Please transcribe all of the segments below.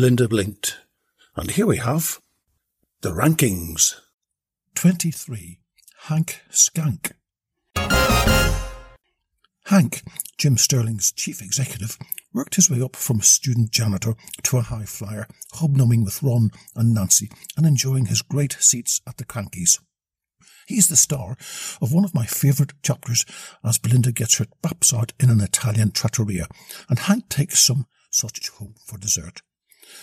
Belinda blinked. And here we have the rankings. 23. Hank Skank. Hank, Jim Sterling's chief executive, worked his way up from student janitor to a high flyer, hobnobbing with Ron and Nancy and enjoying his great seats at the Crankies. He's the star of one of my favourite chapters as Belinda gets her baps out in an Italian trattoria, and Hank takes some sausage home for dessert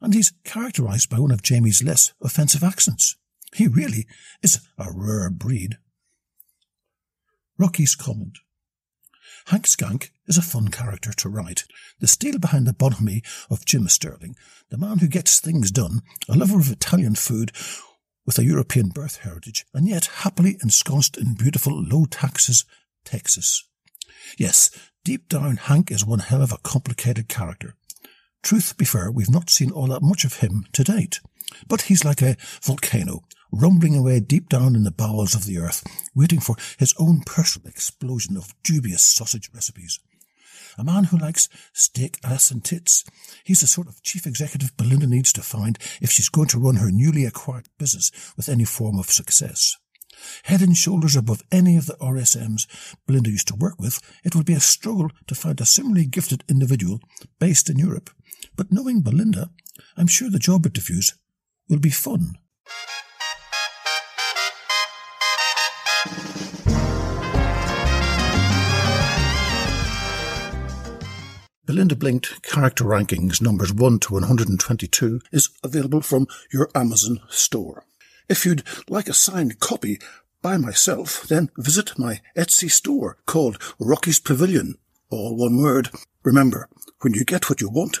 and he's characterized by one of Jamie's less offensive accents. He really is a rare breed. Rocky's comment. Hank Skank is a fun character to write. The steel behind the bonhomie of Jim Sterling, the man who gets things done, a lover of Italian food with a European birth heritage, and yet happily ensconced in beautiful low taxes Texas. Yes, deep down, Hank is one hell of a complicated character. Truth be fair, we've not seen all that much of him to date. But he's like a volcano, rumbling away deep down in the bowels of the earth, waiting for his own personal explosion of dubious sausage recipes. A man who likes steak, ass, and tits. He's the sort of chief executive Belinda needs to find if she's going to run her newly acquired business with any form of success. Head and shoulders above any of the RSMs Belinda used to work with, it would be a struggle to find a similarly gifted individual based in Europe. But knowing Belinda, I'm sure the job interviews will be fun. Belinda Blinked Character Rankings numbers 1 to 122 is available from your Amazon store. If you'd like a signed copy by myself, then visit my Etsy store called Rocky's Pavilion. All one word. Remember, when you get what you want,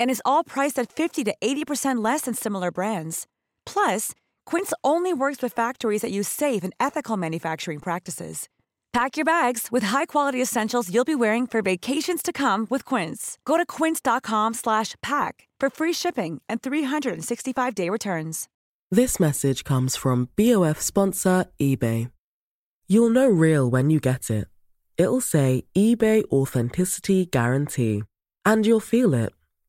and is all priced at 50 to 80% less than similar brands. Plus, Quince only works with factories that use safe and ethical manufacturing practices. Pack your bags with high-quality essentials you'll be wearing for vacations to come with Quince. Go to quince.com/pack for free shipping and 365-day returns. This message comes from BOF sponsor eBay. You'll know real when you get it. It'll say eBay authenticity guarantee and you'll feel it.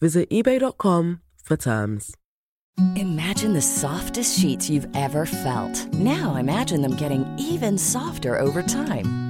Visit eBay.com for terms. Imagine the softest sheets you've ever felt. Now imagine them getting even softer over time.